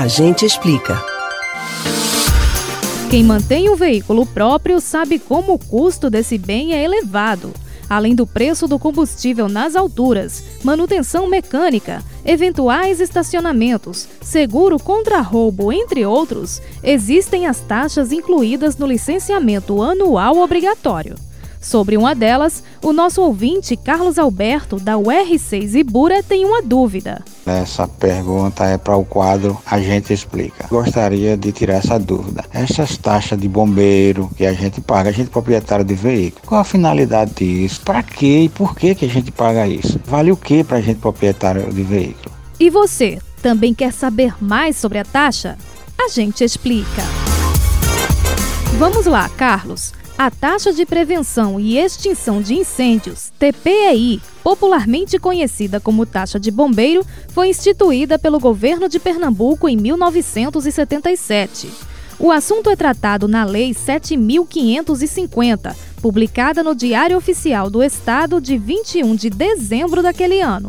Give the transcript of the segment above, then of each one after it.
A gente explica. Quem mantém um veículo próprio sabe como o custo desse bem é elevado. Além do preço do combustível nas alturas, manutenção mecânica, eventuais estacionamentos, seguro contra roubo, entre outros, existem as taxas incluídas no licenciamento anual obrigatório. Sobre uma delas, o nosso ouvinte Carlos Alberto, da UR6 Ibura, tem uma dúvida. Essa pergunta é para o quadro A gente explica. Gostaria de tirar essa dúvida. Essas taxas de bombeiro que a gente paga, a gente é proprietário de veículo, qual a finalidade disso? Para que e por que, que a gente paga isso? Vale o que para a gente proprietário de veículo? E você, também quer saber mais sobre a taxa? A gente explica. Vamos lá, Carlos. A taxa de prevenção e extinção de incêndios, TPEI, popularmente conhecida como taxa de bombeiro, foi instituída pelo governo de Pernambuco em 1977. O assunto é tratado na Lei 7550, publicada no Diário Oficial do Estado de 21 de dezembro daquele ano.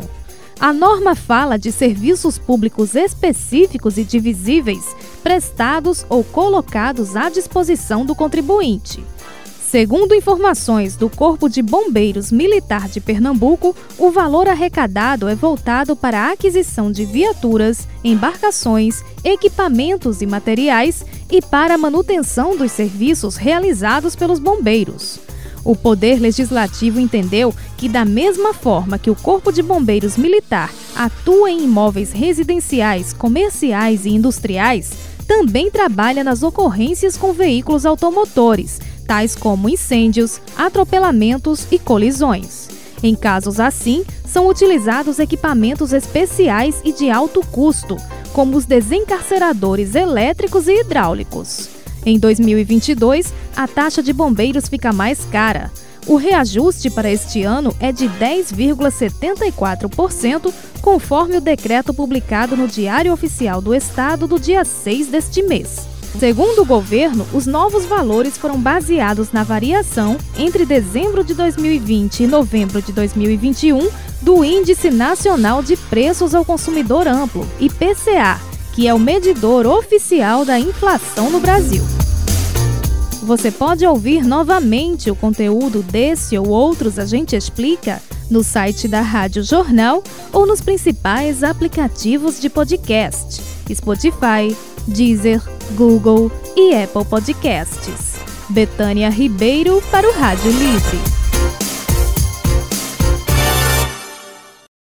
A norma fala de serviços públicos específicos e divisíveis prestados ou colocados à disposição do contribuinte. Segundo informações do Corpo de Bombeiros Militar de Pernambuco, o valor arrecadado é voltado para a aquisição de viaturas, embarcações, equipamentos e materiais e para a manutenção dos serviços realizados pelos bombeiros. O Poder Legislativo entendeu que, da mesma forma que o Corpo de Bombeiros Militar atua em imóveis residenciais, comerciais e industriais, também trabalha nas ocorrências com veículos automotores tais como incêndios, atropelamentos e colisões. Em casos assim, são utilizados equipamentos especiais e de alto custo, como os desencarceradores elétricos e hidráulicos. Em 2022, a taxa de bombeiros fica mais cara. O reajuste para este ano é de 10,74%, conforme o decreto publicado no Diário Oficial do Estado do dia 6 deste mês. Segundo o governo, os novos valores foram baseados na variação entre dezembro de 2020 e novembro de 2021 do Índice Nacional de Preços ao Consumidor Amplo, IPCA, que é o medidor oficial da inflação no Brasil. Você pode ouvir novamente o conteúdo desse ou outros A Gente Explica no site da Rádio Jornal ou nos principais aplicativos de podcast: Spotify, Deezer, Google e Apple Podcasts. Betânia Ribeiro para o Rádio Livre.